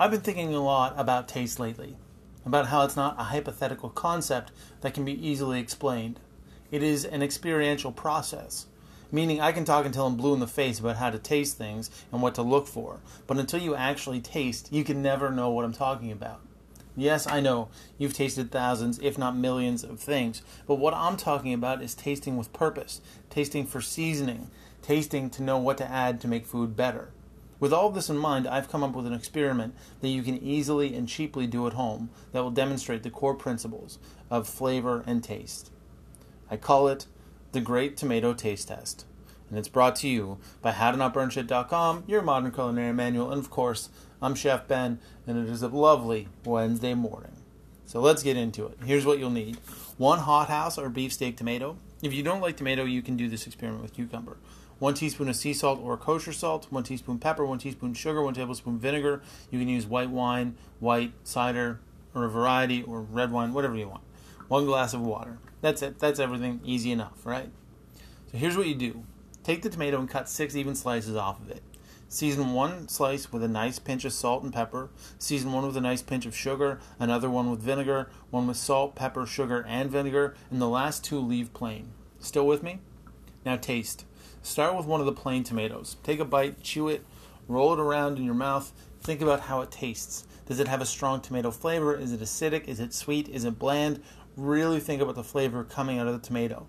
I've been thinking a lot about taste lately, about how it's not a hypothetical concept that can be easily explained. It is an experiential process, meaning I can talk until I'm blue in the face about how to taste things and what to look for, but until you actually taste, you can never know what I'm talking about. Yes, I know you've tasted thousands, if not millions, of things, but what I'm talking about is tasting with purpose, tasting for seasoning, tasting to know what to add to make food better. With all of this in mind, I've come up with an experiment that you can easily and cheaply do at home that will demonstrate the core principles of flavor and taste. I call it the Great Tomato Taste Test, and it's brought to you by HowToNotBurnShit.com, your modern culinary manual, and of course, I'm Chef Ben, and it is a lovely Wednesday morning. So let's get into it. Here's what you'll need one hothouse or beefsteak tomato. If you don't like tomato, you can do this experiment with cucumber. 1 teaspoon of sea salt or kosher salt, 1 teaspoon pepper, 1 teaspoon sugar, 1 tablespoon vinegar. You can use white wine, white cider, or a variety, or red wine, whatever you want. 1 glass of water. That's it. That's everything. Easy enough, right? So here's what you do take the tomato and cut six even slices off of it. Season one slice with a nice pinch of salt and pepper. Season one with a nice pinch of sugar. Another one with vinegar. One with salt, pepper, sugar, and vinegar. And the last two leave plain. Still with me? Now taste. Start with one of the plain tomatoes. Take a bite, chew it, roll it around in your mouth. Think about how it tastes. Does it have a strong tomato flavor? Is it acidic? Is it sweet? Is it bland? Really think about the flavor coming out of the tomato.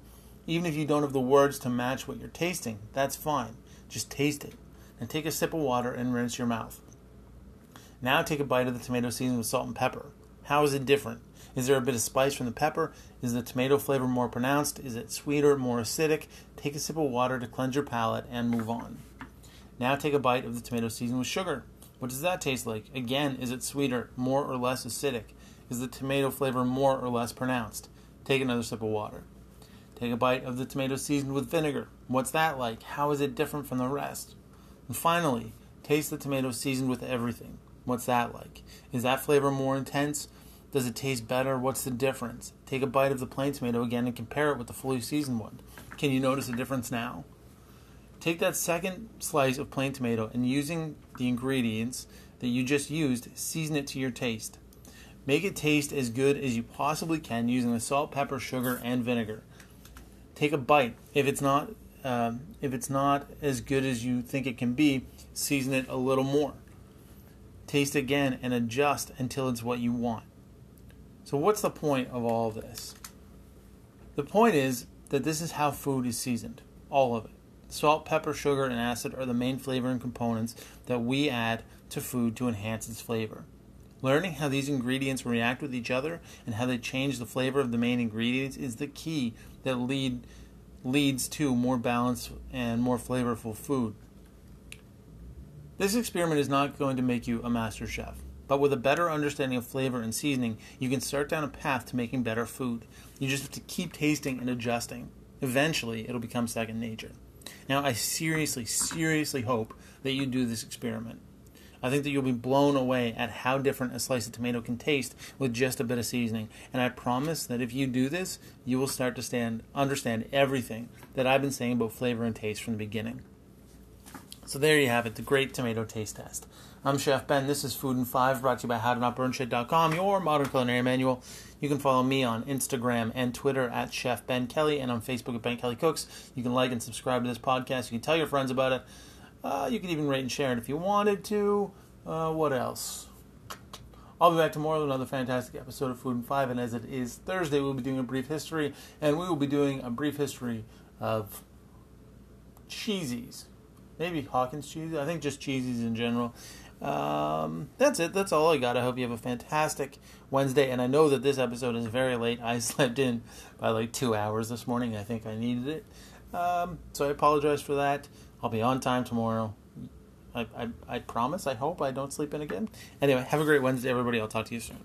Even if you don't have the words to match what you're tasting, that's fine. Just taste it. And take a sip of water and rinse your mouth. Now take a bite of the tomato seasoned with salt and pepper. How is it different? Is there a bit of spice from the pepper? Is the tomato flavor more pronounced? Is it sweeter, more acidic? Take a sip of water to cleanse your palate and move on. Now take a bite of the tomato seasoned with sugar. What does that taste like? Again, is it sweeter, more or less acidic? Is the tomato flavor more or less pronounced? Take another sip of water. Take a bite of the tomato seasoned with vinegar. What's that like? How is it different from the rest? And finally, taste the tomato seasoned with everything. What's that like? Is that flavor more intense? Does it taste better? What's the difference? Take a bite of the plain tomato again and compare it with the fully seasoned one. Can you notice a difference now? Take that second slice of plain tomato and using the ingredients that you just used, season it to your taste. Make it taste as good as you possibly can using the salt, pepper, sugar, and vinegar. Take a bite. If it's not um, if it's not as good as you think it can be, season it a little more. Taste again and adjust until it's what you want. So, what's the point of all this? The point is that this is how food is seasoned, all of it. Salt, pepper, sugar, and acid are the main flavoring components that we add to food to enhance its flavor. Learning how these ingredients react with each other and how they change the flavor of the main ingredients is the key that lead leads to more balanced and more flavorful food. This experiment is not going to make you a master chef. But with a better understanding of flavor and seasoning, you can start down a path to making better food. You just have to keep tasting and adjusting. Eventually, it'll become second nature. Now, I seriously, seriously hope that you do this experiment. I think that you'll be blown away at how different a slice of tomato can taste with just a bit of seasoning. And I promise that if you do this, you will start to stand, understand everything that I've been saying about flavor and taste from the beginning. So there you have it, the great tomato taste test. I'm Chef Ben. This is Food and Five, brought to you by HowToNotBurnShit.com, your modern culinary manual. You can follow me on Instagram and Twitter at Chef Ben Kelly, and on Facebook at Ben Kelly Cooks. You can like and subscribe to this podcast. You can tell your friends about it. Uh, you can even rate and share it if you wanted to. Uh, what else? I'll be back tomorrow with another fantastic episode of Food and Five, and as it is Thursday, we'll be doing a brief history, and we will be doing a brief history of cheesies. Maybe Hawkins cheese. I think just cheesies in general. Um, that's it. That's all I got. I hope you have a fantastic Wednesday. And I know that this episode is very late. I slept in by like two hours this morning. I think I needed it. Um, so I apologize for that. I'll be on time tomorrow. I, I, I promise. I hope I don't sleep in again. Anyway, have a great Wednesday, everybody. I'll talk to you soon.